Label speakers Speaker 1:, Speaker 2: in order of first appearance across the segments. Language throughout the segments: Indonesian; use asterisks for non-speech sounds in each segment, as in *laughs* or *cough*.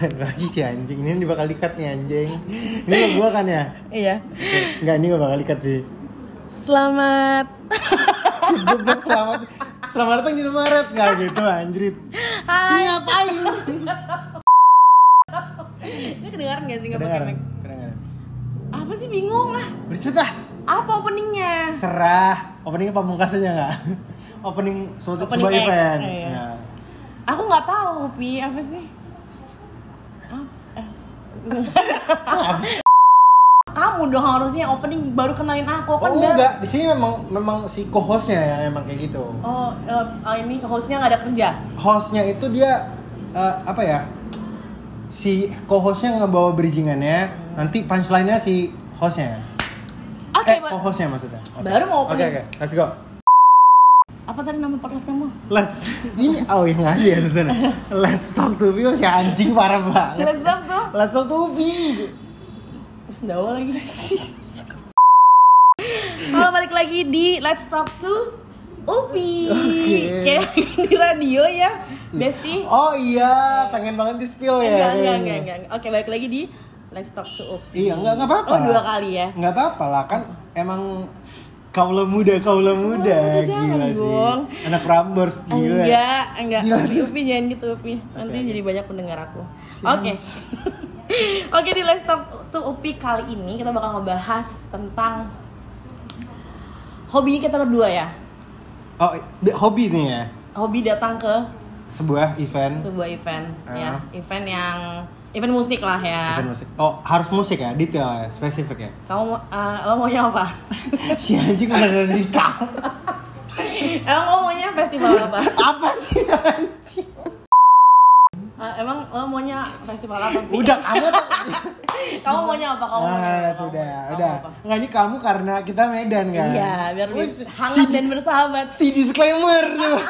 Speaker 1: lagi sih anjing ini bakal dikat nih anjing ini lo gua kan ya
Speaker 2: Iya.
Speaker 1: Enggak ini gak bakal dikat sih
Speaker 2: Selamat.
Speaker 1: Goblok selamat Selamat datang di Maret Nggak gitu anjrit Ini
Speaker 2: Hai.
Speaker 1: ngapain?
Speaker 2: Ini kedengaran gak sih nggak pakai mic?
Speaker 1: Kedengaran
Speaker 2: Apa sih bingung lah.
Speaker 1: Berisik ah
Speaker 2: Apa openingnya?
Speaker 1: Serah Openingnya pamungkas aja nggak? Opening suatu sebuah event
Speaker 2: iya.
Speaker 1: Ya.
Speaker 2: Aku nggak tahu Pi apa sih? Kamu dong harusnya opening baru kenalin aku kan
Speaker 1: Oh enggak, di sini memang memang si co-hostnya yang emang kayak gitu.
Speaker 2: Oh, oh, ini hostnya nggak ada kerja.
Speaker 1: Hostnya itu dia eh, apa ya? Si co-hostnya ngebawa bridgingannya, nanti punchline-nya si hostnya.
Speaker 2: Oke,
Speaker 1: eh, co-hostnya maksudnya. Oke.
Speaker 2: Baru mau
Speaker 1: Oke
Speaker 2: opening.
Speaker 1: oke, let's go.
Speaker 2: Apa tadi nama podcast kamu?
Speaker 1: Let's ini oh yang ada ya Susan. Let's talk to me si anjing parah banget.
Speaker 2: Let's talk tuh.
Speaker 1: Let's talk to me.
Speaker 2: Sendawa lagi. Halo balik lagi di Let's Talk to Upi.
Speaker 1: Oke.
Speaker 2: Kayak di radio ya, Besti.
Speaker 1: Oh iya, pengen banget di spill ya.
Speaker 2: enggak, enggak, enggak, enggak, enggak. Oke, balik lagi di Let's Talk to Upi.
Speaker 1: Iya, enggak enggak apa-apa.
Speaker 2: Oh, dua kali ya.
Speaker 1: Nggak apa-apa lah kan emang kaula muda kaula muda
Speaker 2: jangan
Speaker 1: gila
Speaker 2: dong.
Speaker 1: sih anak Prambors gila
Speaker 2: Enggak, enggak.
Speaker 1: Gila.
Speaker 2: Upi, Upi jangan gitu, Upi. Nanti
Speaker 1: oke.
Speaker 2: jadi banyak pendengar aku. Oke. *laughs* Oke, di Let's Talk to Upi kali ini kita bakal ngebahas tentang hobi kita berdua ya.
Speaker 1: oh bi- hobi nih ya
Speaker 2: Hobi datang ke
Speaker 1: sebuah event
Speaker 2: sebuah event
Speaker 1: Ah.
Speaker 2: ya event yang event musik lah ya.
Speaker 1: Event musik. Oh harus musik ya? Detail ya spesifik ya?
Speaker 2: Kamu eh, lo maunya apa? *laughs*
Speaker 1: Si anjing udah nikah *laughs*
Speaker 2: emang lo maunya festival apa? *laughs*
Speaker 1: Apa sih anjing?
Speaker 2: Eh, emang lo maunya festival apa?
Speaker 1: Udah kamu tuh
Speaker 2: kamu maunya apa? Kamu maunya
Speaker 1: ah
Speaker 2: apa?
Speaker 1: itu
Speaker 2: Kamu
Speaker 1: udah.
Speaker 2: maunya-
Speaker 1: udah
Speaker 2: apa?
Speaker 1: nggak ini kamu karena kita Medan kan?
Speaker 2: Iya biar lebih hangat
Speaker 1: si-
Speaker 2: dan bersahabat.
Speaker 1: si disclaimer tuh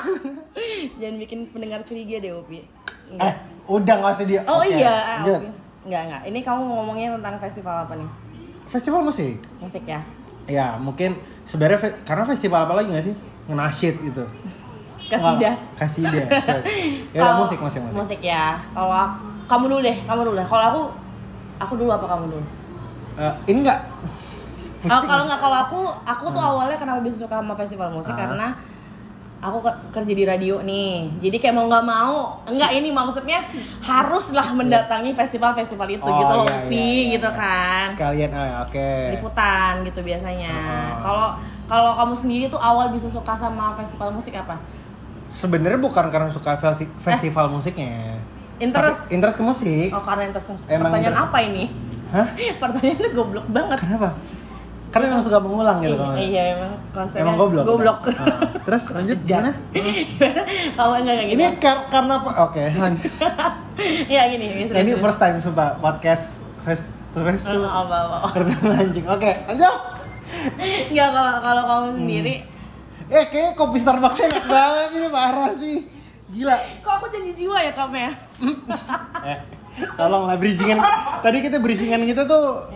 Speaker 2: jangan bikin pendengar curiga deh
Speaker 1: eh
Speaker 2: Enggak.
Speaker 1: Udah nggak usah dia
Speaker 2: oh
Speaker 1: Oke,
Speaker 2: iya ah,
Speaker 1: lanjut.
Speaker 2: Upi. enggak enggak ini kamu ngomongnya tentang festival apa nih
Speaker 1: festival musik
Speaker 2: musik ya
Speaker 1: Ya mungkin sebenarnya fe- karena festival apa lagi nggak sih ngenasyid gitu.
Speaker 2: kasidah
Speaker 1: Kasih dia. *laughs* ya udah musik musik musik.
Speaker 2: musik ya kalau kamu dulu deh kamu dulu deh kalau aku aku dulu apa kamu dulu
Speaker 1: Eh, ini nggak.
Speaker 2: Kalau kalau nggak kalau aku, aku tuh awalnya kenapa bisa suka sama festival musik
Speaker 1: Hmm. Ah.
Speaker 2: karena aku ke- kerja di radio nih. Jadi kayak mau nggak mau, enggak ini maksudnya haruslah mendatangi festival-festival itu
Speaker 1: Oh,
Speaker 2: gitu loh,
Speaker 1: iya,
Speaker 2: Upi,
Speaker 1: iya, iya.
Speaker 2: gitu kan.
Speaker 1: Sekalian ah oke.
Speaker 2: Liputan gitu biasanya.
Speaker 1: Oh.
Speaker 2: Kalau kalau kamu sendiri tuh awal bisa suka sama festival musik apa?
Speaker 1: Sebenarnya bukan karena suka festi- festival musiknya.
Speaker 2: Eh. Interest.
Speaker 1: Tapi interest ke musik.
Speaker 2: Oh karena interest.
Speaker 1: Emang
Speaker 2: Pertanyaan
Speaker 1: interest.
Speaker 2: apa ini?
Speaker 1: Hah? *laughs*
Speaker 2: Pertanyaan itu goblok banget.
Speaker 1: Kenapa? Karena emang suka mengulang gitu
Speaker 2: Iya,
Speaker 1: kalau.
Speaker 2: iya emang konsepnya
Speaker 1: Emang goblok.
Speaker 2: Goblok.
Speaker 1: Ah, Terus lanjut *laughs* gimana?
Speaker 2: Kalau enggak enggak
Speaker 1: Ini
Speaker 2: gini.
Speaker 1: kar- karena apa? Oke, lanjut. *laughs*
Speaker 2: Iya gini, ini
Speaker 1: Nah, ini
Speaker 2: serius.
Speaker 1: first time sumpah podcast fest tuh.
Speaker 2: Oh, apa, apa.
Speaker 1: Anjing. Oke, lanjut.
Speaker 2: Enggak kalau kalau kamu
Speaker 1: Hmm.
Speaker 2: sendiri.
Speaker 1: Eh, kayaknya kopi Starbucks enak banget ini parah sih. Gila.
Speaker 2: Kok aku janji jiwa ya kamu ya? *laughs*
Speaker 1: Eh, tolonglah bridgingan. Tadi kita briefingan kita tuh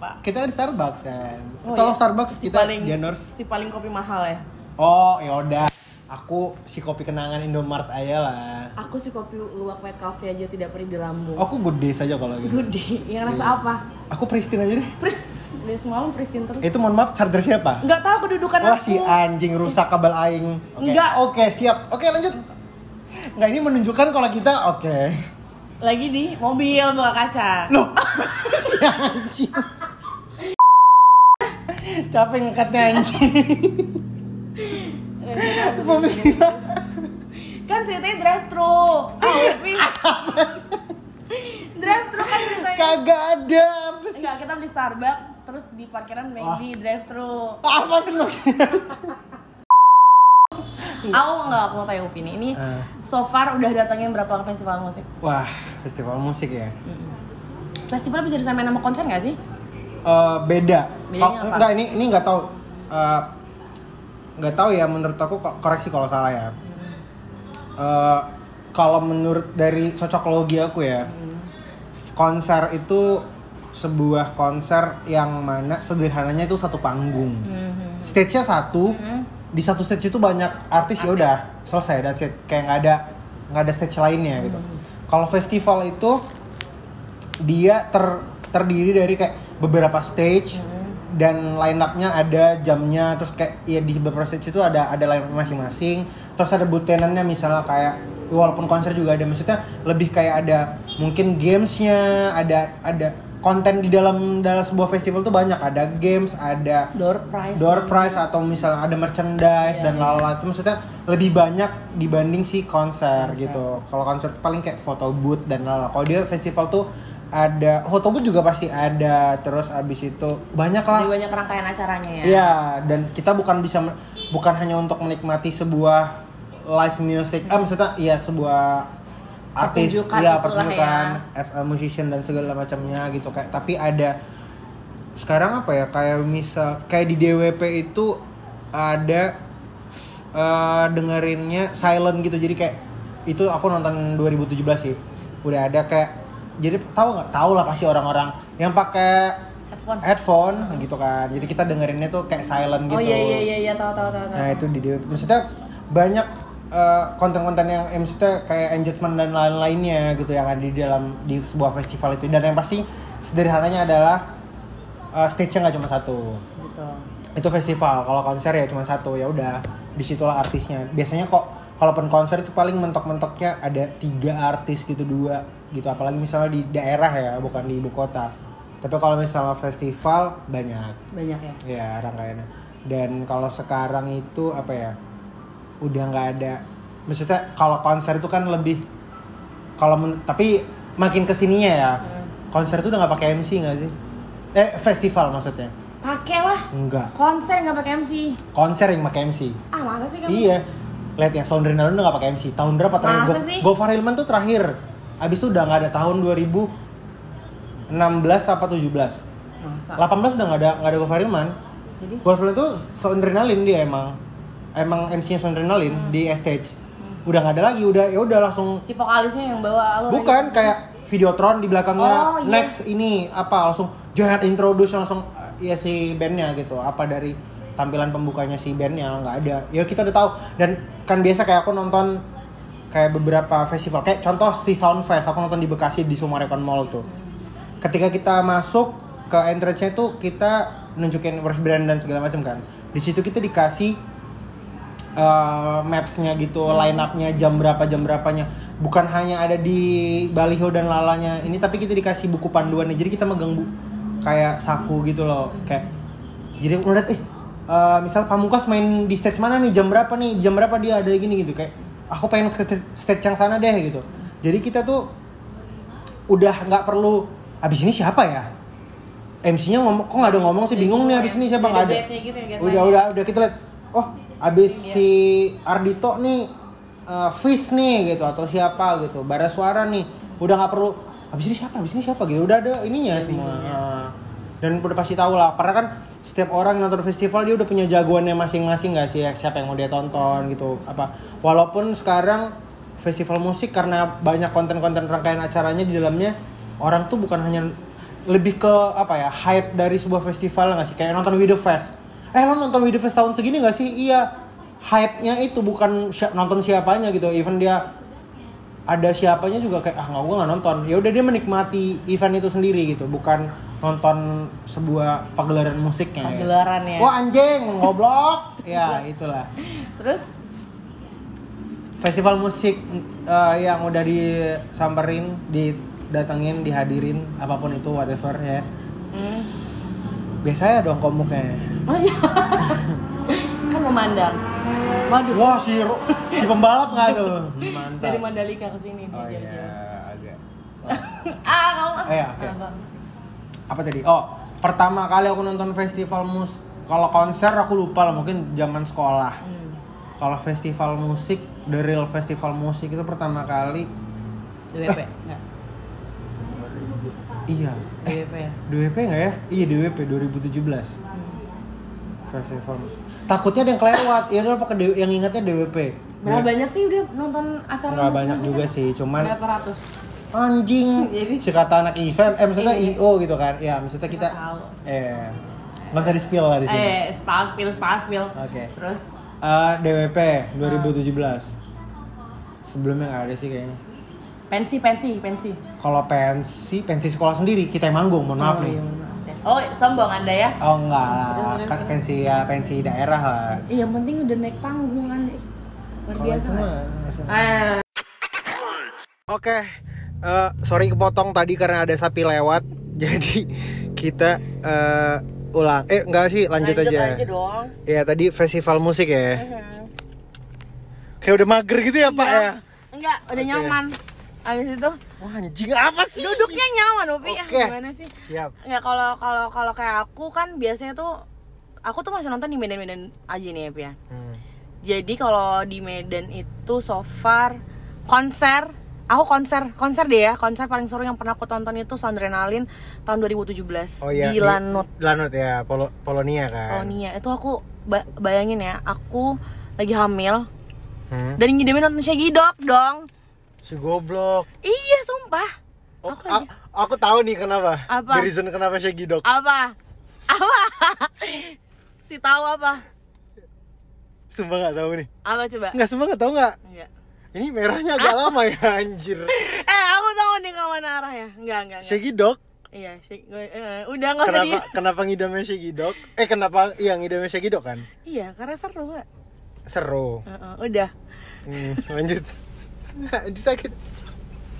Speaker 2: Iya, lupa.
Speaker 1: kita di Starbucks kan.
Speaker 2: Oh,
Speaker 1: Tolong
Speaker 2: iya.
Speaker 1: Starbucks
Speaker 2: Si
Speaker 1: kita
Speaker 2: paling
Speaker 1: di endorse.
Speaker 2: si paling kopi mahal ya.
Speaker 1: Oh, ya udah. Aku si kopi kenangan Indomart aja lah.
Speaker 2: Aku sih kopi luwak white coffee aja tidak perih di lambung.
Speaker 1: Aku good day saja kalau gitu.
Speaker 2: Gede. Yang rasa
Speaker 1: Iya.
Speaker 2: apa?
Speaker 1: Aku Pristine aja deh.
Speaker 2: Pris. Dari semalam Pristin terus.
Speaker 1: Itu mohon maaf charger siapa?
Speaker 2: Enggak tahu kedudukan
Speaker 1: Wah
Speaker 2: aku.
Speaker 1: si anjing rusak kabel aing. Oke.
Speaker 2: Enggak.
Speaker 1: Oke, siap. Oke, lanjut. Nggak ini menunjukkan kalau kita oke.
Speaker 2: Lagi di mobil buka kaca.
Speaker 1: Loh. *laughs* Ya, anjing. Capek ngekatnya anjing. Kita.
Speaker 2: kan ceritanya drive thru. Ah, Upi. *laughs* drive thru kan ceritanya.
Speaker 1: Kagak ada apa sih?
Speaker 2: Enggak, kita beli Starbucks terus di parkiran McD drive thru.
Speaker 1: Apa sih lo? *laughs*
Speaker 2: Aku nggak aku mau tanya opini. Ini
Speaker 1: Eh.
Speaker 2: so far udah datangin berapa festival musik?
Speaker 1: Wah, festival musik ya.
Speaker 2: Festival bisa disamain sama konser nggak sih?
Speaker 1: Eh, beda.
Speaker 2: Bedanya
Speaker 1: Kal-
Speaker 2: apa?
Speaker 1: Enggak, ini ini nggak tahu. Eh, nggak tahu ya menurut aku ko- koreksi kalau salah ya. Eh, kalau menurut dari cocokologi aku ya, konser itu sebuah konser yang mana sederhananya itu satu panggung.
Speaker 2: Mhm.
Speaker 1: Stage-nya satu,
Speaker 2: Mhm.
Speaker 1: di satu stage itu banyak artis ya udah selesai that's it. Kayak nggak ada nggak ada stage lainnya gitu.
Speaker 2: Hmm.
Speaker 1: Kalau festival itu dia ter terdiri dari kayak beberapa stage dan line up-nya ada jamnya terus kayak ya di beberapa stage itu ada ada line up masing-masing terus ada butenannya misalnya kayak walaupun konser juga ada maksudnya lebih kayak ada mungkin gamesnya ada ada konten di dalam dalam sebuah festival tuh banyak ada games ada
Speaker 2: door prize
Speaker 1: door prize atau misalnya ada merchandise
Speaker 2: Iya,
Speaker 1: dan
Speaker 2: iya.
Speaker 1: lalala itu maksudnya lebih banyak dibanding si konser,
Speaker 2: Konser.
Speaker 1: gitu. Kalau konser paling kayak foto booth dan lalala. Kalau dia festival tuh ada foto booth juga pasti ada. Terus abis itu banyak lah.
Speaker 2: Lebih banyak rangkaian acaranya ya
Speaker 1: Iya, dan kita bukan bisa bukan hanya untuk menikmati sebuah live music. Ah, maksudnya iya sebuah artis
Speaker 2: Pertunjukan
Speaker 1: iya
Speaker 2: itulah
Speaker 1: pertunjukan
Speaker 2: ya.
Speaker 1: as a musician dan segala macamnya gitu kayak tapi ada sekarang apa ya kayak misal kayak di DWP itu ada eh, dengerinnya silent gitu jadi kayak itu aku nonton 2017 sih udah ada kayak jadi tahu nggak? Tahu lah pasti orang-orang yang pakai
Speaker 2: headphone.
Speaker 1: headphone gitu kan. Jadi kita dengerinnya tuh kayak silent gitu
Speaker 2: oh iya iya iya iya tahu tahu tahu
Speaker 1: nah itu di maksudnya banyak eh, konten-konten yang eh, maksudnya kayak engagement dan lain-lainnya gitu yang ada di dalam di sebuah festival itu. Dan yang pasti sederhananya adalah eh, stage-nya nggak cuma satu.
Speaker 2: Gitu.
Speaker 1: Itu festival. Kalau konser ya cuma satu. Ya udah di situlah artisnya. Biasanya kok kalaupun konser itu paling mentok-mentoknya ada tiga artis gitu dua gitu. Apalagi misalnya di daerah ya bukan di ibu kota. Tapi kalau misalnya festival banyak.
Speaker 2: Banyak ya?
Speaker 1: Ya rangkaiannya dan kalau sekarang itu apa ya udah nggak ada. Maksudnya kalau konser itu kan lebih kalau men- tapi makin ke sininya ya
Speaker 2: Hmm.
Speaker 1: konser itu udah nggak pakai MC nggak sih? Eh festival maksudnya.
Speaker 2: Pakai lah.
Speaker 1: Enggak
Speaker 2: konser nggak pakai MC
Speaker 1: konser yang pakai MC
Speaker 2: ah masa sih kamu?
Speaker 1: Iya lihat ya Soundrina udah nggak pakai MC tahun berapa terakhir?
Speaker 2: Masa
Speaker 1: Go-
Speaker 2: sih?
Speaker 1: Gofar Hilman tuh terakhir. Abis itu udah nggak ada tahun 2016 apa 17
Speaker 2: masa?
Speaker 1: 18 udah nggak ada nggak ada Gofar Hilman.
Speaker 2: Jadi?
Speaker 1: Gofar Hilman tuh Soundrenalin dia emang. Emang MC-nya Soundrenalin
Speaker 2: Hmm.
Speaker 1: di stage. Udah nggak ada lagi udah ya udah langsung
Speaker 2: si vokalisnya yang bawa lo
Speaker 1: bukan kayak Videotron di belakangnya
Speaker 2: Oh, iya.
Speaker 1: next ini apa langsung jangan introduce langsung ya si bandnya gitu. Apa dari tampilan pembukanya si bandnya nggak ada. Ya kita udah tahu. Dan kan biasa kayak aku nonton kayak beberapa festival kayak contoh si Soundfest aku nonton di Bekasi di Sumarekon Mall tuh ketika kita masuk ke entrance-nya itu kita nunjukin worst brand dan segala macam kan di situ kita dikasih eh, maps-nya gitu, line up-nya jam berapa jam berapanya. Bukan hanya ada di baliho dan lalanya ini tapi kita dikasih buku panduannya. Jadi kita megang bu kayak saku gitu loh. Kayak jadi ngeliat eh eh, misal Pamungkas main di stage mana nih jam berapa nih jam berapa dia ada gini gitu kayak aku pengen ke stage yang sana deh gitu. Jadi kita tuh udah nggak perlu abis ini siapa ya? MC-nya ngomong kok nggak ada ngomong sih bingung nih abis ini siapa nggak ada.
Speaker 2: Gitu.
Speaker 1: Udah udah udah kita lihat. Oh, abis
Speaker 2: Iya.
Speaker 1: si Ardito nih uh, Fish nih gitu atau siapa gitu. Bara suara nih. Udah nggak perlu abis ini siapa? Abis ini siapa gitu. Udah ada ininya semua. Nah, dan udah pasti tahu lah. Karena kan setiap orang yang nonton festival dia udah punya jagoannya masing-masing gak sih? Siapa yang mau dia tonton gitu apa? Walaupun sekarang festival musik karena banyak konten-konten rangkaian acaranya di dalamnya orang tuh bukan hanya lebih ke apa ya hype dari sebuah festival nggak sih? Kayak nonton Video Fest. Eh lo nonton Video Fest tahun segini nggak sih? Iya hype-nya itu bukan si- nonton siapanya gitu. Even dia ada siapanya juga kayak ah nggak gue nggak nonton. Ya udah dia menikmati event itu sendiri gitu bukan nonton sebuah pagelaran musiknya ya.
Speaker 2: Pagelaran ya.
Speaker 1: wah anjing ngoblok *laughs* ya itulah.
Speaker 2: Terus?
Speaker 1: Festival musik eh, yang udah disamperin didatengin dihadirin apa pun itu whatever ya.
Speaker 2: Hmm.
Speaker 1: biasanya dong komuknya.
Speaker 2: Oh iya. *laughs* Kan memandang. Waduh.
Speaker 1: Wah si si pembalap nggak tuh? *laughs* Mantap.
Speaker 2: Dari Mandalika ke sini
Speaker 1: oh iya agak.
Speaker 2: Ah kamu ah.
Speaker 1: Eh, ya, oke.
Speaker 2: Apa?
Speaker 1: tadi? Oh pertama kali aku nonton festival mus kalau konser aku lupa lah mungkin zaman sekolah.
Speaker 2: Hmm.
Speaker 1: kalau festival musik the real festival musik itu pertama kali.
Speaker 2: DWP enggak
Speaker 1: iya.
Speaker 2: DWP ya?
Speaker 1: DWP nggak ya? Iya DWP 2017
Speaker 2: Hmm.
Speaker 1: festival musik. Takutnya ada yang kelewat ya udah pakai yang ingatnya DWP
Speaker 2: berapa
Speaker 1: Ya,
Speaker 2: banyak sih udah nonton acara
Speaker 1: nggak banyak juga
Speaker 2: kan?
Speaker 1: sih cuman
Speaker 2: berapa ratus
Speaker 1: anjing. *laughs*
Speaker 2: Jadi?
Speaker 1: si kata anak event eh maksudnya
Speaker 2: Iya.
Speaker 1: IO gitu kan. Ya maksudnya kita eh nggak usah di spill lah di sini.
Speaker 2: Eh spal spill spal spill.
Speaker 1: Oke.
Speaker 2: terus?
Speaker 1: Eh, DWP 2017 sebelumnya nggak ada sih kayaknya.
Speaker 2: Pensi pensi pensi.
Speaker 1: Kalau pensi pensi sekolah sendiri kita yang manggung mohon maaf
Speaker 2: oh,
Speaker 1: nih.
Speaker 2: iya, ya. oh sombong anda ya?
Speaker 1: Oh enggak lah. kan pensi ya pensi daerah lah.
Speaker 2: Iya, yang penting udah naik panggung anda luar biasa kan? Ah,
Speaker 1: Eh, sorry kepotong tadi karena ada sapi lewat, *laughs* jadi kita eh, ulang. Eh enggak sih, lanjut, aja.
Speaker 2: aja dong
Speaker 1: Ya tadi festival musik ya.
Speaker 2: Mhm.
Speaker 1: Kayak udah mager gitu ya Pak
Speaker 2: Iya.
Speaker 1: ya.
Speaker 2: enggak udah
Speaker 1: Oke.
Speaker 2: nyaman abis itu
Speaker 1: Wah anjing apa sih?
Speaker 2: duduknya nyaman Upi Ah,
Speaker 1: Oke.
Speaker 2: gimana sih
Speaker 1: Siap.
Speaker 2: Ya kalau kalau kalau kayak aku kan biasanya tuh aku tuh masih nonton di Medan-Medan aja nih ya, ya.
Speaker 1: Hmm.
Speaker 2: Jadi kalau di Medan itu so far konser aku konser konser deh ya konser paling seru yang pernah aku tonton itu Soundrenalin tahun 2017
Speaker 1: Oh iya.
Speaker 2: di Lanut
Speaker 1: Lanut ya, Polo, Polonia kan.
Speaker 2: Polonia itu aku ba- bayangin ya aku lagi hamil
Speaker 1: Hmm.
Speaker 2: dan ngidemin nonton Shaggy Dog dong
Speaker 1: Si goblok.
Speaker 2: iya sumpah
Speaker 1: Oh,
Speaker 2: Aku lagi-
Speaker 1: aku tahu nih kenapa.
Speaker 2: Apa?
Speaker 1: The reason kenapa Shaggy Dog.
Speaker 2: apa apa si tahu apa
Speaker 1: Sumpah nggak tahu nih.
Speaker 2: apa coba
Speaker 1: Nggak sumpah nggak tahu nggak.
Speaker 2: Enggak.
Speaker 1: Ini merahnya agak lama ya anjir. *laughs*
Speaker 2: Eh, aku tahu nih ke mana arahnya. Enggak, enggak, enggak.
Speaker 1: Shaggy Dog.
Speaker 2: Iya, Shaggy. eh, udah nggak usah di.
Speaker 1: Kenapa kenapa ngidamnya Shaggy Dog? Eh kenapa iya ngidamnya Shaggy Dog kan?
Speaker 2: Iya, karena seru nggak?
Speaker 1: Seru.
Speaker 2: Heeh, udah.
Speaker 1: Hmm, lanjut. *laughs* Ini sakit.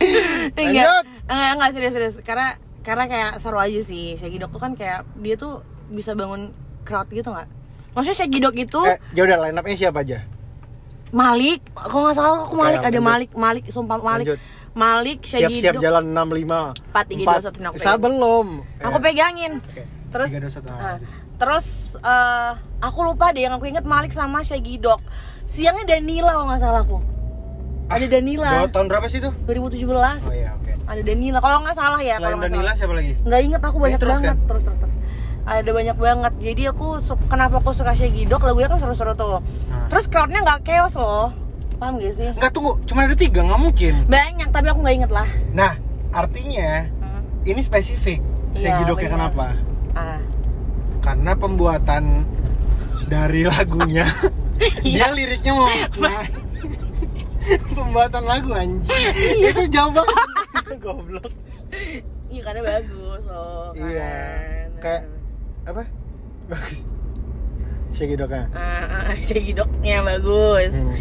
Speaker 1: *laughs*
Speaker 2: Enggak, enggak, enggak serius serius. Karena karena kayak seru aja sih. Shaggy Dog tuh kan kayak dia tuh bisa bangun crowd gitu nggak? Maksudnya Shaggy Dog itu
Speaker 1: Eh, ya udah line up-nya siapa aja?
Speaker 2: Malik, kalau nggak salah aku Malik
Speaker 1: Oke,
Speaker 2: ada
Speaker 1: lanjut.
Speaker 2: Malik, Malik, sumpah Malik.
Speaker 1: Lanjut.
Speaker 2: Malik, Shaggy
Speaker 1: Siap-siap jalan 65.
Speaker 2: Empat, tiga, dua, satu, aku
Speaker 1: Sa belum.
Speaker 2: Aku
Speaker 1: Eh,
Speaker 2: pegangin.
Speaker 1: Oke.
Speaker 2: Terus
Speaker 1: Tiga, dua, satu, ah,
Speaker 2: ah,
Speaker 1: lanjut.
Speaker 2: terus eh, aku lupa deh yang aku inget Malik sama Shaggy Dog. Siangnya Danila kalau nggak salah aku. Ada Danila.
Speaker 1: Bawa tahun berapa sih itu?
Speaker 2: 2017.
Speaker 1: Oh iya, oke.
Speaker 2: Ada Danila. Kalau nggak salah ya.
Speaker 1: Selain Danila
Speaker 2: salah.
Speaker 1: siapa lagi?
Speaker 2: Nggak inget aku banyak
Speaker 1: terus
Speaker 2: banget.
Speaker 1: kan?
Speaker 2: Terus terus terus. Ada banyak banget. Jadi aku kenapa aku suka Shaggy Dog? Lagunya kan seru-seru tuh.
Speaker 1: Nah.
Speaker 2: Terus crowdnya nggak chaos loh. Paham gak sih?
Speaker 1: Enggak tunggu, cuma ada tiga, nggak mungkin.
Speaker 2: Banyak tapi aku nggak inget lah.
Speaker 1: Nah, artinya
Speaker 2: Hmm.
Speaker 1: ini spesifik.
Speaker 2: Iya,
Speaker 1: Shaggy Dog-nya
Speaker 2: benar.
Speaker 1: kenapa?
Speaker 2: Ah.
Speaker 1: Karena pembuatan dari lagunya *laughs* dia
Speaker 2: Iya.
Speaker 1: liriknya mau *laughs* nah, *laughs* pembuatan lagu anjing itu jauh banget goblok
Speaker 2: Iya karena bagus loh.
Speaker 1: iya
Speaker 2: kan.
Speaker 1: kayak apa bagus
Speaker 2: Ah, *laughs* ah, Shaggy Dog-nya bagus.
Speaker 1: Hmm.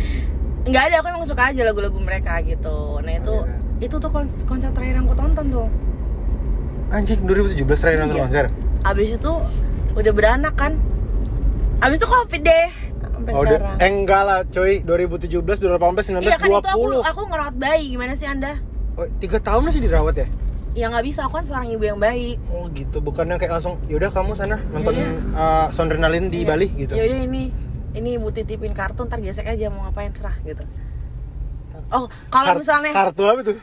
Speaker 2: Nggak ada, aku emang suka aja lagu-lagu mereka gitu. Nah itu
Speaker 1: Oh, iya.
Speaker 2: itu tuh kon- konser terakhir yang aku tonton tuh.
Speaker 1: anjing 2017 terakhir nonton
Speaker 2: Iya.
Speaker 1: konser
Speaker 2: Abis itu udah beranak kan. Abis itu covid deh. Sampai
Speaker 1: oh
Speaker 2: sekarang.
Speaker 1: eh enggak lah cuy 2017 2018 19
Speaker 2: iya kan itu aku
Speaker 1: 20
Speaker 2: aku ngerawat bayi gimana sih anda?
Speaker 1: oh, tiga tahun masih dirawat ya
Speaker 2: Ya nggak bisa, aku kan seorang ibu yang baik.
Speaker 1: oh gitu bukannya kayak langsung yaudah kamu sana nonton
Speaker 2: Iya.
Speaker 1: uh, Soundrenalin di
Speaker 2: Iya.
Speaker 1: Bali gitu
Speaker 2: Ya ini ini ibu titipin kartu ntar gesek aja mau ngapain serah gitu. Oh kalau
Speaker 1: Kar-
Speaker 2: misalnya
Speaker 1: kartu apa tuh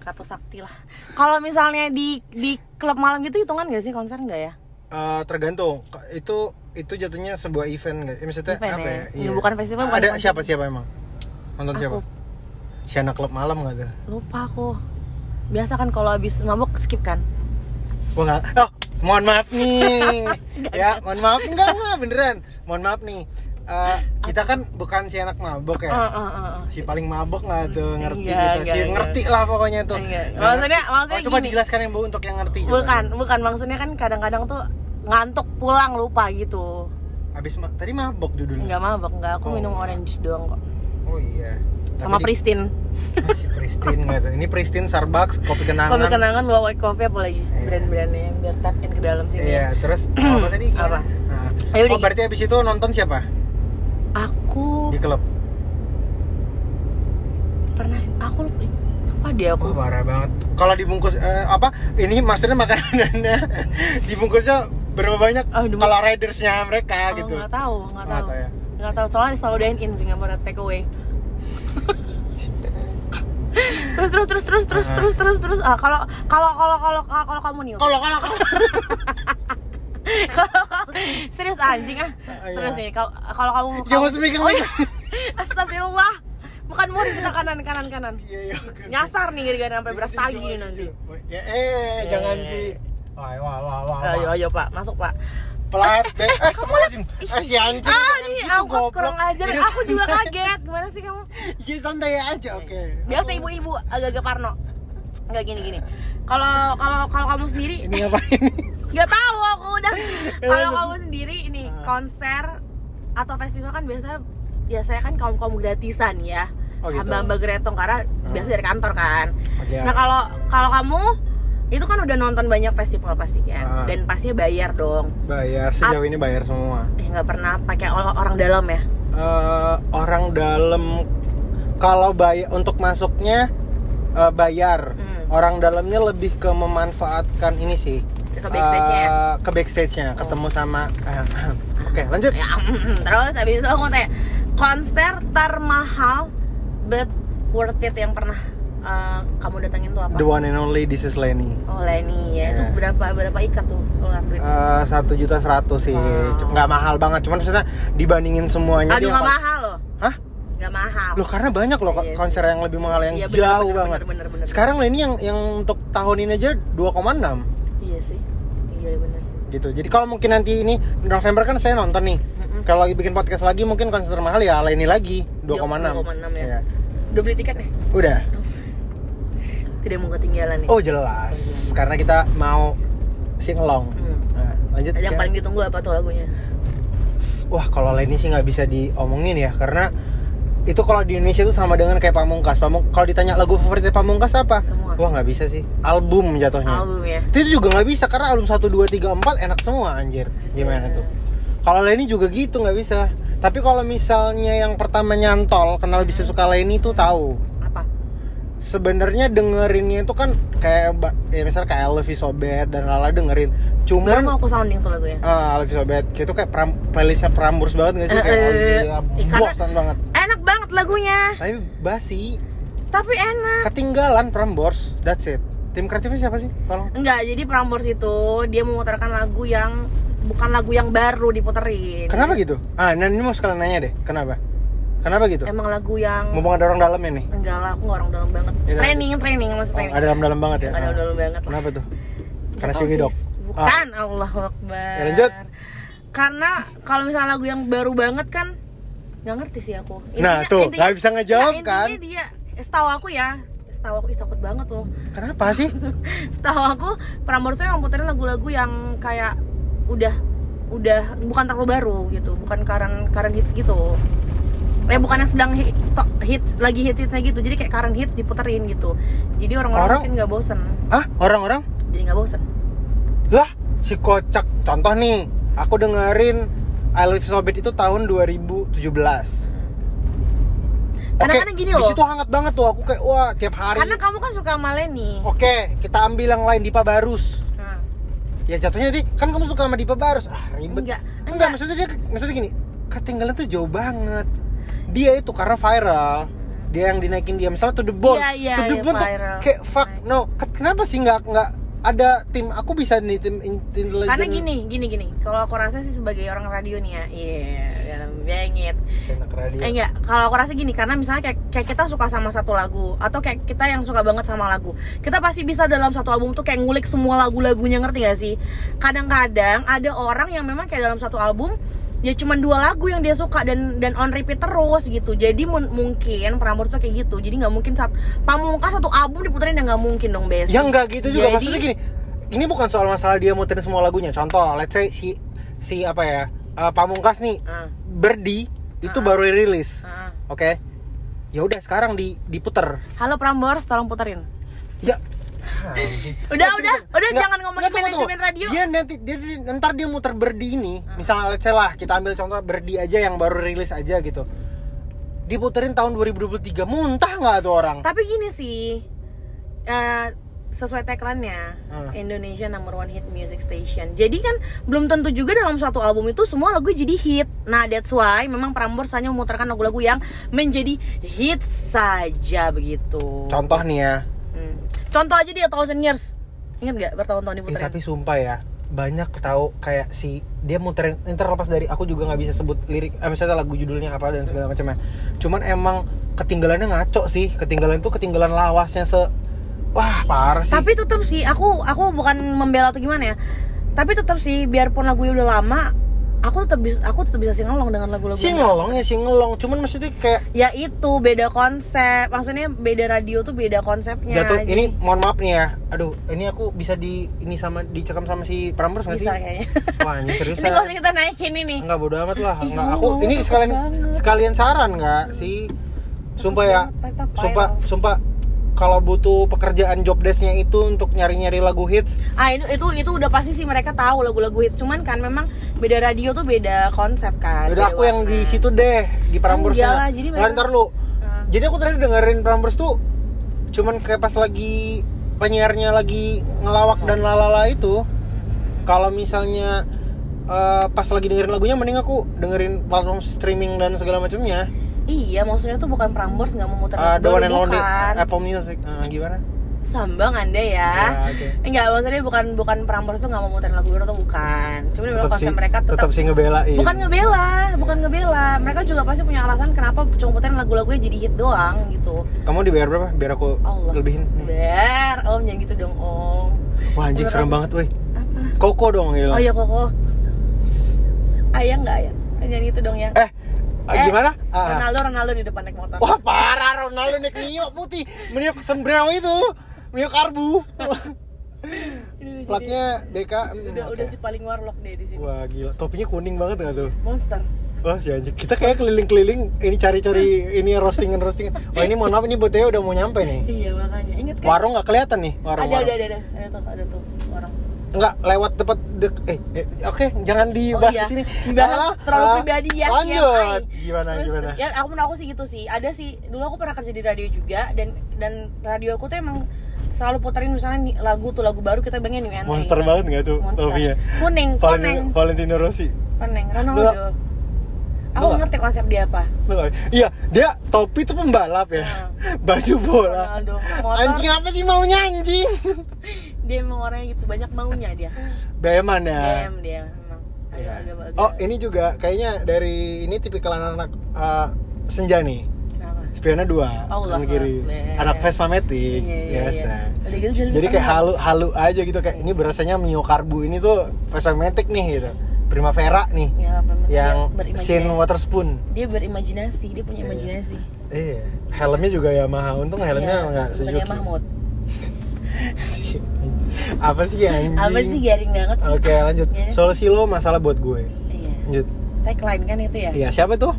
Speaker 2: kartu sakti lah. Kalau misalnya di di klub malam gitu hitungan gak sih konser nggak ya?
Speaker 1: Eh, tergantung itu itu jatuhnya sebuah event nggak? Eh, maksudnya
Speaker 2: Event
Speaker 1: apa
Speaker 2: ya?
Speaker 1: ya?
Speaker 2: Ini bukan festival, bukan
Speaker 1: Ada
Speaker 2: konser.
Speaker 1: siapa siapa emang? Nonton siapa?
Speaker 2: Aku
Speaker 1: Siana Club malam nggak tuh?
Speaker 2: lupa aku. Biasa kan kalau habis mabuk skip kan?
Speaker 1: Gua nggak. Oh, mohon maaf nih. *laughs* ya, mohon maaf enggak enggak beneran. Mohon maaf nih. Eh, kita kan bukan si anak mabok ya.
Speaker 2: Eh, eh, eh, eh.
Speaker 1: Si paling mabok nggak tuh ngerti
Speaker 2: Enggak,
Speaker 1: kita
Speaker 2: enggak, enggak.
Speaker 1: ngerti lah pokoknya tuh.
Speaker 2: Enggak.
Speaker 1: Nah,
Speaker 2: Maksudnya- maksudnya
Speaker 1: oh, coba
Speaker 2: gini.
Speaker 1: dijelaskan yang bu untuk yang ngerti. coba.
Speaker 2: Bukan, bukan maksudnya kan kadang-kadang tuh ngantuk pulang lupa gitu.
Speaker 1: Abis ma- tadi mabok judulnya.
Speaker 2: Enggak mabok, enggak. Aku
Speaker 1: Oh.
Speaker 2: minum orange juice doang kok.
Speaker 1: Oh iya.
Speaker 2: Sama
Speaker 1: Tapi di-
Speaker 2: Pristine.
Speaker 1: Si Pristine nggak tuh. Ini Pristine Starbucks kopi kenangan.
Speaker 2: Kalau kenangan bawa white coffee apa lagi?
Speaker 1: Iya.
Speaker 2: Brand-brandnya yang biar tap in ke dalam sini.
Speaker 1: Iya, terus *clears throat* apa tadi?
Speaker 2: Apa?
Speaker 1: Nah.
Speaker 2: Ayo,
Speaker 1: oh, berarti abis itu nonton siapa?
Speaker 2: Aku
Speaker 1: Di klub.
Speaker 2: pernah aku lupa deh aku.
Speaker 1: Wah, parah banget. Kalau dibungkus eh, apa? Ini maksudnya makanannya *laughs* dibungkusnya berapa banyak?
Speaker 2: Oh,
Speaker 1: Kalau ridersnya mereka
Speaker 2: Oh,
Speaker 1: gitu.
Speaker 2: nggak tahu, nggak
Speaker 1: Nggak
Speaker 2: tahu.
Speaker 1: tahu ya?
Speaker 2: Nggak tahu. Soalnya selalu dine in sih nggak pernah take away. Terus terus terus terus terus
Speaker 1: Ah.
Speaker 2: terus terus terus. Ah kalau kalau kalau kalau kalau kamu nih *laughs*
Speaker 1: Kalau kalau
Speaker 2: serius anjing ah.
Speaker 1: Iya.
Speaker 2: terus nih kalau kalau kamu
Speaker 1: Jangan speaking
Speaker 2: oh, iya. *laughs* astagfirullah. Makan mur kita kanan kanan kanan.
Speaker 1: Iya, iya,
Speaker 2: nyasar nih gara-gara sampai
Speaker 1: Iya
Speaker 2: beras tagi nanti.
Speaker 1: Ya eh jangan sih. Wah, wah, wah, wah.
Speaker 2: ayo ayo pak. Masuk pak
Speaker 1: Pelat deh. Eh, astagfirullahaladzim. Eh, si anjing.
Speaker 2: ah
Speaker 1: jangan
Speaker 2: nih
Speaker 1: gitu,
Speaker 2: aku
Speaker 1: goblok.
Speaker 2: kurang ajar
Speaker 1: Ini-
Speaker 2: aku juga kaget gimana sih kamu
Speaker 1: Iya, santai aja, oke.
Speaker 2: biasa ibu-ibu agak-agak parno Enggak gini gini. Kalau kalau kalau kamu sendiri
Speaker 1: Ini ngapain? *laughs*
Speaker 2: nggak tahu aku udah.
Speaker 1: Ya, *laughs*
Speaker 2: Kalau kamu sendiri ini
Speaker 1: Ah.
Speaker 2: konser atau festival kan biasa ya saya kan kaum kaum gratisan ya.
Speaker 1: Oh, gitu.
Speaker 2: Hamba-hamba geretong karena biasa dari kantor kan.
Speaker 1: Oke.
Speaker 2: Nah kalau kalau kamu itu kan udah nonton banyak festival pasti kan
Speaker 1: Ah.
Speaker 2: dan pastinya bayar dong.
Speaker 1: bayar sejauh ini bayar semua.
Speaker 2: Eh nggak pernah pakai or- orang dalam ya?
Speaker 1: Eh, orang dalam kalau bayar untuk masuknya eh, bayar.
Speaker 2: Hmm.
Speaker 1: Orang dalamnya lebih ke memanfaatkan ini sih.
Speaker 2: Ke backstage-nya ya?
Speaker 1: Eh, ke backstage-nya, ketemu sama eh, Oke, lanjut.
Speaker 2: Ya, terus habis itu aku tanya konser termahal but worth it yang pernah uh, kamu datengin tuh apa?
Speaker 1: The one and only This is Lenny.
Speaker 2: Oh Lenny ya, itu
Speaker 1: Yeah.
Speaker 2: berapa berapa ikat tuh?
Speaker 1: Eh, Satu juta seratus sih,
Speaker 2: Wow.
Speaker 1: Nggak mahal banget. Cuman maksudnya dibandingin semuanya
Speaker 2: Aduh
Speaker 1: dia
Speaker 2: nggak mahal loh,
Speaker 1: Hah?
Speaker 2: nggak mahal.
Speaker 1: Loh karena banyak loh
Speaker 2: Iya sih.
Speaker 1: konser yang lebih mahal yang
Speaker 2: Iya, bener,
Speaker 1: jauh
Speaker 2: bener,
Speaker 1: banget.
Speaker 2: bener, bener, bener.
Speaker 1: Sekarang Lenny yang yang untuk tahun ini aja 2,6
Speaker 2: Iya sih, iya bener sih.
Speaker 1: gitu. Jadi kalau mungkin nanti ini November kan saya nonton nih.
Speaker 2: Mm-mm.
Speaker 1: Kalau lagi bikin podcast lagi mungkin konser mahal ya Lenny lagi 2,6.
Speaker 2: 2,6 ya.
Speaker 1: Iya.
Speaker 2: Udah beli tiket nih?
Speaker 1: Udah.
Speaker 2: Tidak mau ketinggalan nih.
Speaker 1: Oh jelas. Karena kita mau sing along.
Speaker 2: Hmm.
Speaker 1: Nah, lanjut.
Speaker 2: Yang
Speaker 1: ya.
Speaker 2: paling ditunggu apa tuh lagunya?
Speaker 1: Wah kalau Lenny sih nggak bisa diomongin ya karena itu kalau di Indonesia itu sama dengan kayak Pamungkas. Pamung kalau ditanya lagu favoritnya Pamungkas apa?
Speaker 2: Semua.
Speaker 1: Wah nggak bisa sih. Album jatuhnya.
Speaker 2: Album ya.
Speaker 1: Itu juga nggak bisa karena album 1 2 3 4 enak semua anjir. Gimana tuh? Kalau Lenny juga gitu nggak bisa. Tapi kalau misalnya yang pertama nyantol kenapa bisa suka Lenny tuh tahu. Sebenarnya dengerinnya itu kan kayak ya misalnya kayak I Love You So Bad dan lala dengerin.
Speaker 2: Baru
Speaker 1: Cuman
Speaker 2: mau aku sounding tuh lagunya.
Speaker 1: Ah, I Love You So Bad. Itu kayak pram, playlistnya Prambors banget gak sih?
Speaker 2: Eh,
Speaker 1: Kayak iya,
Speaker 2: karena-
Speaker 1: bosan banget.
Speaker 2: Enak banget lagunya,
Speaker 1: Tapi basi,
Speaker 2: tapi enak.
Speaker 1: ketinggalan Prambors. That's it. Tim kreatifnya siapa sih? Tolong.
Speaker 2: Enggak, jadi Prambors itu dia memutarkan lagu yang bukan lagu yang baru diputerin.
Speaker 1: Kenapa gitu? Ah, nah ini mau sekalian nanya deh. Kenapa? Kenapa gitu?
Speaker 2: Emang lagu yang
Speaker 1: Mumpung ada orang dalamnya nih.
Speaker 2: enggak lah, aku nggak orang dalam banget.
Speaker 1: Ya
Speaker 2: training, training mas
Speaker 1: Oh,
Speaker 2: training.
Speaker 1: ada dalam-dalam banget ya?
Speaker 2: Ada
Speaker 1: Ah.
Speaker 2: dalam banget lah.
Speaker 1: Kenapa tuh? Karena
Speaker 2: sih.
Speaker 1: Dog.
Speaker 2: Bukan, Allah Akbar.
Speaker 1: Ya, lanjut.
Speaker 2: Karena kalau misalnya lagu yang baru banget kan nggak ngerti sih aku.
Speaker 1: Nah, tuh, nggak bisa ngejawab,
Speaker 2: Nggak,
Speaker 1: kan?
Speaker 2: Intinya dia, setahu aku ya, setahu aku ih, takut banget loh.
Speaker 1: Kenapa sih? *laughs*
Speaker 2: setahu aku Prambors tuh yang puterin lagu-lagu yang kayak udah udah bukan terlalu baru gitu bukan current current hits gitu eh bukan yang sedang hit, hits lagi hits hitsnya gitu jadi kayak current hits diputerin gitu jadi orang-orang
Speaker 1: Orang-
Speaker 2: mungkin nggak bosen
Speaker 1: Hah? Orang-orang?
Speaker 2: jadi nggak bosen
Speaker 1: Lah, si kocak. Contoh nih, aku dengerin I Love You So Bad itu tahun 2017.
Speaker 2: Kadang-kadang gini
Speaker 1: di
Speaker 2: loh.
Speaker 1: situ hangat banget tuh. Aku kayak wah tiap hari.
Speaker 2: karena kamu kan suka sama Lenny
Speaker 1: Oke, kita ambil yang lain Dipa Barus.
Speaker 2: Nah,
Speaker 1: Ya jatuhnya sih kan kamu suka sama Dipa Barus. Ah, ribet.
Speaker 2: Enggak,
Speaker 1: enggak,
Speaker 2: enggak.
Speaker 1: maksudnya dia maksudnya gini, ketinggalan tuh jauh banget. Dia itu karena viral. Dia yang dinaikin dia misalnya to the bone.
Speaker 2: Iya,
Speaker 1: to the
Speaker 2: iya,
Speaker 1: bone tuh
Speaker 2: viral.
Speaker 1: kayak fuck no. Ke- Kenapa sih nggak nggak ada tim aku bisa nih tim intelijen.
Speaker 2: karena gini gini gini kalau aku rasa sih sebagai orang radio nih ya iya dalam bengit. Eh enggak, kalau aku rasa gini karena misalnya kayak, kayak kita suka sama satu lagu atau kayak kita yang suka banget sama lagu, kita pasti bisa dalam satu album tuh kayak ngulik semua lagu-lagunya ngerti gak sih? Kadang-kadang ada orang yang memang kayak dalam satu album ya cuma dua lagu yang dia suka dan dan on repeat terus gitu. Jadi mun- mungkin Prambors tuh kayak gitu. Jadi nggak mungkin saat pamungkas satu album diputerin ya nggak mungkin dong bes.
Speaker 1: Ya enggak gitu juga
Speaker 2: Jadi-
Speaker 1: maksudnya gini. Ini bukan soal masalah dia muterin semua lagunya. Contoh, let's say si si apa ya? eh, Pamungkas nih
Speaker 2: Ah,
Speaker 1: Berdi itu
Speaker 2: Ah.
Speaker 1: baru rilis.
Speaker 2: ah.
Speaker 1: Oke. Ya udah sekarang di diputer.
Speaker 2: Halo Prambors, tolong puterin.
Speaker 1: Ya.
Speaker 2: Udah, udah, udah jangan ngomongin manajemen
Speaker 1: tunggu.
Speaker 2: radio.
Speaker 1: Dia nanti dia, dia- ntar dia muter Berdi ini. Misalnya let's say lah kita ambil contoh Berdi aja yang baru rilis aja gitu. Diputerin tahun 2023 muntah nggak tuh orang?
Speaker 2: Tapi gini sih, eh, sesuai tagline-nya
Speaker 1: Hmm.
Speaker 2: Indonesia number one hit music station. Jadi kan belum tentu juga dalam satu album itu semua lagu jadi hit. Nah that's why memang Prambors hanya memutarkan lagu-lagu yang menjadi hit saja begitu.
Speaker 1: Contoh nih ya.
Speaker 2: Contoh aja dia Thousand Years. Ingat gak bertahun-tahun
Speaker 1: Eh,
Speaker 2: diputerin?
Speaker 1: tapi sumpah ya banyak tahu kayak si dia muterin ini terlepas dari aku juga nggak bisa sebut lirik eh, misalnya lagu judulnya apa dan segala macamnya cuman emang ketinggalannya ngaco sih ketinggalan tuh ketinggalan lawasnya se wah parah sih
Speaker 2: Tapi tetap sih aku aku bukan membela atau gimana ya. Tapi tetap sih biarpun lagunya udah lama aku tetap bisa aku tetap bisa singelong dengan lagu-lagu
Speaker 1: Singelong ya singelong, cuman maksudnya kayak
Speaker 2: ya itu beda konsep maksudnya beda radio tuh beda konsepnya
Speaker 1: jatuh
Speaker 2: Jadi
Speaker 1: ini mohon maaf nih ya. Aduh, ini aku bisa di ini sama dicekam sama si Prambors nggak sih?
Speaker 2: bisa kayaknya *laughs*
Speaker 1: Wah, ini serius.
Speaker 2: ini kalau kita naikin ini
Speaker 1: Enggak bodo amat lah.
Speaker 2: Allah,
Speaker 1: aku ini sekalian
Speaker 2: banget.
Speaker 1: sekalian saran enggak sih? Sumpah ya. Sumpah, sumpah kalau butuh pekerjaan job desk-nya itu untuk nyari-nyari lagu hits,
Speaker 2: ah itu itu itu udah pasti sih mereka tahu lagu-lagu hit cuman kan memang beda radio tuh beda konsep kan
Speaker 1: udah
Speaker 2: beda
Speaker 1: aku yang di situ deh di Prambors.
Speaker 2: Enggak lah, jadi
Speaker 1: ntar lu.
Speaker 2: Ah.
Speaker 1: Jadi aku tadi dengerin Prambors tuh cuman kayak pas lagi penyiarnya lagi ngelawak dan lalala itu. Kalau misalnya eh, pas lagi dengerin lagunya mending aku dengerin platform streaming dan segala macamnya.
Speaker 2: Iya maksudnya tuh bukan Prambors nggak memutar
Speaker 1: Uh,
Speaker 2: lagu baru, bukan
Speaker 1: Apple Music. Ah, gimana?
Speaker 2: sambang anda ya,
Speaker 1: Ya, oke.
Speaker 2: enggak maksudnya bukan bukan Prambors tuh nggak memutar lagu baru tuh bukan cuma memang konsep
Speaker 1: sih,
Speaker 2: mereka tetap,
Speaker 1: tetap sih ngebelain.
Speaker 2: bukan ngebela bukan ngebela mereka juga pasti punya alasan kenapa cuma puterin lagu-lagunya jadi hit doang gitu
Speaker 1: Kamu dibayar berapa? Biar aku
Speaker 2: Allah
Speaker 1: lebihin.
Speaker 2: ber om jangan gitu dong om
Speaker 1: Wah anjing serem banget, woi.
Speaker 2: apa
Speaker 1: Koko dong gila.
Speaker 2: oh iya koko ayang nggak ayang jangan gitu dong ya
Speaker 1: Eh, ah, gimana? Ah.
Speaker 2: Ronaldo Ronaldo di depan naik motor
Speaker 1: Wah parah Ronaldo naik Mio putih, Mio sembrau itu, Mio karbu. Platnya BK. hmm,
Speaker 2: udah
Speaker 1: oke.
Speaker 2: udah si paling warlock deh di sini
Speaker 1: Wah gila, topinya kuning banget nggak tuh?
Speaker 2: monster
Speaker 1: Wah si anjing, kita kayak keliling-keliling ini cari-cari *laughs* ini roastingan roastingan. Oh ini mohon maaf ini buat udah mau nyampe nih.
Speaker 2: iya makanya inget kan
Speaker 1: Warung nggak kelihatan nih warung.
Speaker 2: ada ada ada ada ada tuh ada tuh orang
Speaker 1: Enggak lewat tempat dek eh, eh, oke jangan dibahas
Speaker 2: oh, iya.
Speaker 1: di sini.
Speaker 2: dibahas
Speaker 1: Ah,
Speaker 2: terlalu
Speaker 1: ah,
Speaker 2: pribadi ya
Speaker 1: Lanjut.
Speaker 2: Kiai.
Speaker 1: Gimana
Speaker 2: Terus,
Speaker 1: gimana?
Speaker 2: ya aku menurut aku sih gitu sih ada sih dulu aku pernah kerja di radio juga dan dan radio aku tuh emang selalu puterin misalnya nih, lagu tuh lagu baru kita new entry
Speaker 1: Monster banget nggak tuh topinya?
Speaker 2: kuning kuning
Speaker 1: Valentino, Rossi.
Speaker 2: kuning Ronaldo
Speaker 1: Nggak.
Speaker 2: aku
Speaker 1: Nggak.
Speaker 2: ngerti konsep dia apa
Speaker 1: Iya, dia topi tuh pembalap ya. *laughs* Baju bola.
Speaker 2: Ronaldo motor
Speaker 1: Anjing apa sih maunya anjing? *laughs*
Speaker 2: dia emang orangnya gitu banyak maunya dia
Speaker 1: Beman ya.
Speaker 2: Dem dia emang
Speaker 1: Iya.
Speaker 2: agak agak
Speaker 1: Oh, ini juga kayaknya dari ini tipikal anak-anak uh, senja nih.
Speaker 2: kenapa
Speaker 1: Spionnya dua,
Speaker 2: Allah
Speaker 1: kanan kiri.
Speaker 2: Akbar.
Speaker 1: Anak Vespa Matic,
Speaker 2: Iya, iya,
Speaker 1: biasa.
Speaker 2: iya. Gitu jadi
Speaker 1: kayak
Speaker 2: hal-
Speaker 1: halu halu aja gitu kayak ini berasanya Mio Karbu ini tuh Vespa Matic nih gitu. Primavera nih.
Speaker 2: ya,
Speaker 1: yang. Sin Waterspoon.
Speaker 2: dia berimajinasi dia punya
Speaker 1: Iya.
Speaker 2: imajinasi
Speaker 1: Iya. Helmnya juga Yamaha. Untung helmnya
Speaker 2: Iya,
Speaker 1: nggak
Speaker 2: bukannya
Speaker 1: Suzuki.
Speaker 2: Mahmud
Speaker 1: Apa sih anjing?
Speaker 2: apa sih garing banget sih
Speaker 1: Oke, lanjut.
Speaker 2: Garing.
Speaker 1: Solusi lo masalah buat gue.
Speaker 2: iya
Speaker 1: Lanjut.
Speaker 2: tagline kan itu ya
Speaker 1: Iya, siapa tuh?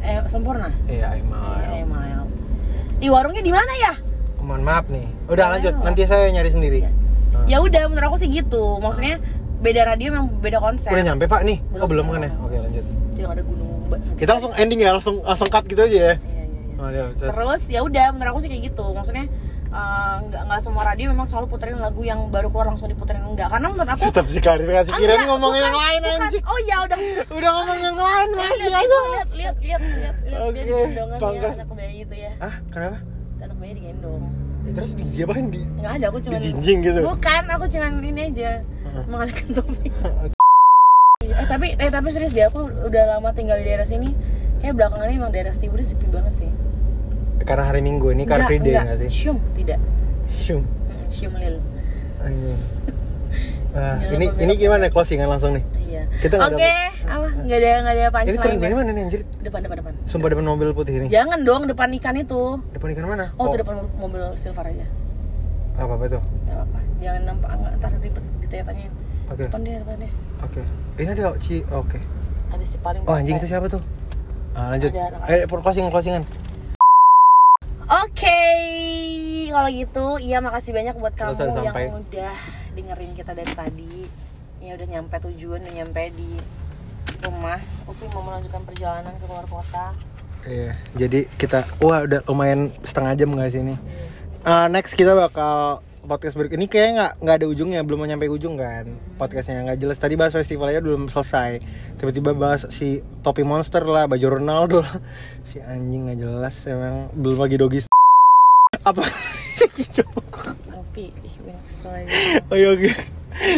Speaker 2: Eh, eh sempurna
Speaker 1: Iya, Aimal.
Speaker 2: eh Mael di warungnya di mana ya
Speaker 1: Mohon maaf nih. Udah
Speaker 2: Ayo.
Speaker 1: lanjut. Nanti saya nyari sendiri.
Speaker 2: Iya.
Speaker 1: Nah.
Speaker 2: ya udah menurut aku sih gitu maksudnya beda radio memang beda konsep
Speaker 1: Udah nyampe Pak nih? Oh
Speaker 2: Belum.
Speaker 1: belum kan ya? Oke lanjut.
Speaker 2: yang ada gunung
Speaker 1: Kita langsung ending ya, langsung langsung cut gitu aja ya.
Speaker 2: Iya, iya, iya.
Speaker 1: Oh, iya, set.
Speaker 2: terus ya udah menurut aku sih kayak gitu maksudnya eh, nggak nggak semua radio memang selalu puterin lagu yang baru keluar langsung diputerin enggak karena menurut aku
Speaker 1: Tetap sih klarifikasi
Speaker 2: Enggak,
Speaker 1: ngomongin
Speaker 2: bukan,
Speaker 1: yang lain
Speaker 2: bukan.
Speaker 1: anjing.
Speaker 2: oh ya udah
Speaker 1: Udah ngomong yang lain masih aja.
Speaker 2: lihat lihat lihat lihat
Speaker 1: Oke,
Speaker 2: dia digendongan ya anak bayi itu ya
Speaker 1: Ah, kenapa?
Speaker 2: anak bayi digendong
Speaker 1: Ya, terus dia bahan di
Speaker 2: nggak ada aku cuma
Speaker 1: dijinjing gitu.
Speaker 2: bukan aku cuma ini aja
Speaker 1: Heeh.
Speaker 2: mengalihkan topik *laughs* eh tapi eh tapi serius dia aku udah lama tinggal di daerah sini kayak belakangan ini emang daerah Stiburi sepi banget sih
Speaker 1: Karena hari Minggu ini Car Free Day nggak sih?
Speaker 2: Syum tidak
Speaker 1: Syum.
Speaker 2: Syum lil
Speaker 1: Anjing. *laughs* Ah,
Speaker 2: Jangan
Speaker 1: ini ini gimana closingan langsung nih?
Speaker 2: iya
Speaker 1: Kita nggak
Speaker 2: oke apa nggak ada nggak ada
Speaker 1: Ini turun dari
Speaker 2: punchline
Speaker 1: mana nih anjir?
Speaker 2: depan depan depan
Speaker 1: Sumpah depan mobil putih ini.
Speaker 2: jangan dong depan ikan itu
Speaker 1: Depan ikan mana?
Speaker 2: oh, tuh depan mobil silver aja
Speaker 1: Apa apa itu?
Speaker 2: nggak apa jangan nampak nggak ntar ribet ditanya-tanyain
Speaker 1: Oke.
Speaker 2: depan dia depan dia
Speaker 1: Oke. Ini ada Ci. Oke.
Speaker 2: ada si paling
Speaker 1: Oh anjing itu siapa tuh? Ah, lanjut.
Speaker 2: Ada anak-
Speaker 1: Eh, closing closingan.
Speaker 2: Oke, kalau gitu, iya makasih banyak buat kamu yang
Speaker 1: sampai.
Speaker 2: udah dengerin kita dari tadi. Ya udah nyampe tujuan, udah nyampe di rumah. Upi mau melanjutkan perjalanan ke luar kota.
Speaker 1: Iya. Jadi kita wah udah lumayan setengah jam nggak sih ini? Ah, next kita bakal podcast berikut ini kayak nggak nggak ada ujungnya belum mau nyampe ujung kan podcastnya. Nggak jelas. Tadi bahas festival aja belum selesai. Tiba-tiba bahas si topi monster lah baju Ronaldo lah. Si anjing nggak jelas emang belum lagi dogis. Apa?
Speaker 2: Ih
Speaker 1: oh iya oke.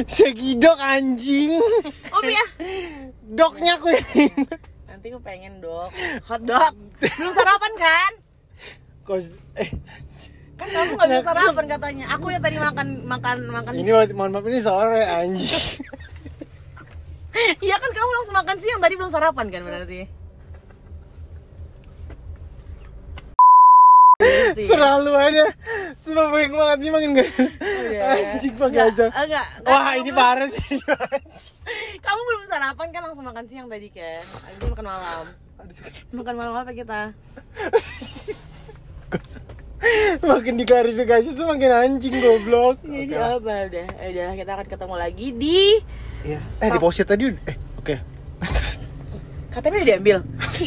Speaker 1: Segidok anjing.
Speaker 2: Upi ya,
Speaker 1: doknya aku
Speaker 2: nanti gue pengen dok, hot dog. Belum sarapan kan?
Speaker 1: kos eh
Speaker 2: Kan kamu nggak bisa sarapan katanya. Aku ya tadi makan makan makan.
Speaker 1: ini mohon maaf ini sore anjing *laughs*
Speaker 2: Iya kan kamu langsung makan siang tadi belum sarapan kan berarti. Berarti.
Speaker 1: Selalu ada Sumpah pengen banget nih makin guys
Speaker 2: Udah.
Speaker 1: Anjing pakai aja
Speaker 2: enggak.
Speaker 1: Wah ini parah sih *laughs*
Speaker 2: Kamu belum sarapan kan langsung makan siang tadi kan? Habis itu makan malam. Makan malam apa kita? *laughs*
Speaker 1: Makin diklarifikasi tuh makin anjing goblok
Speaker 2: Jadi
Speaker 1: Oke lah.
Speaker 2: apa udah? Eh, udah kita akan ketemu lagi di
Speaker 1: Iya. Eh deposit tadi udah- Eh oke *laughs*
Speaker 2: KTP udah diambil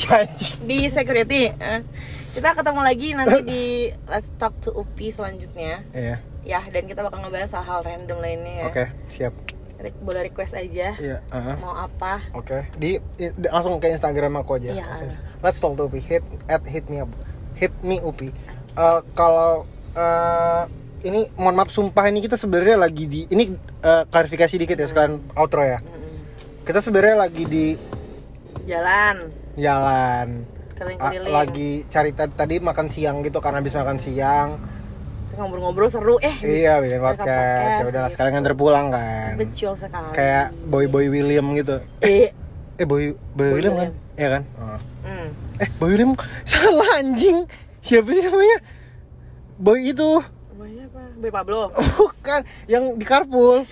Speaker 2: *laughs* di security. Eh, Kita ketemu lagi nanti di Let's Talk to Upi selanjutnya.
Speaker 1: Iya
Speaker 2: Ya, dan kita bakal ngebahas hal-hal random lainnya ya.
Speaker 1: Oke siap
Speaker 2: Re- Boleh request aja.
Speaker 1: Iya aha.
Speaker 2: Mau apa?
Speaker 1: Oke di, i- di- langsung ke Instagram aku aja
Speaker 2: Iya.
Speaker 1: Langsung. Let's talk to Upi Hit at hit me up Hit me Upi Eh, Kalau eh, ini mohon maaf sumpah ini kita sebenarnya lagi di ini eh, klarifikasi dikit ya sekalian outro ya kita sebenarnya lagi di
Speaker 2: Jalan,
Speaker 1: jalan
Speaker 2: keliling-keliling.
Speaker 1: lagi cari ta- tadi makan siang gitu karena habis makan siang
Speaker 2: ngobrol-ngobrol seru eh.
Speaker 1: iya bikin podcast ya udahlah
Speaker 2: gitu.
Speaker 1: sekalian nganter pulang kan
Speaker 2: Betul sekali.
Speaker 1: kayak boy boy William gitu
Speaker 2: eh,
Speaker 1: eh boy boy
Speaker 2: Boy
Speaker 1: William kan
Speaker 2: William.
Speaker 1: iya kan Oh.
Speaker 2: hmm.
Speaker 1: eh boy William *laughs* salah anjing siapa sih namanya boy itu
Speaker 2: Namanya apa? Boy Pablo.
Speaker 1: bukan yang di carpool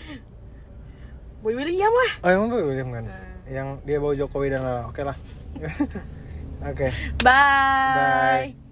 Speaker 2: Boy William lah.
Speaker 1: oh yang boy William kan
Speaker 2: Hmm.
Speaker 1: yang dia bawa Jokowi dan oke lah *laughs* oke
Speaker 2: Bye.
Speaker 1: Bye.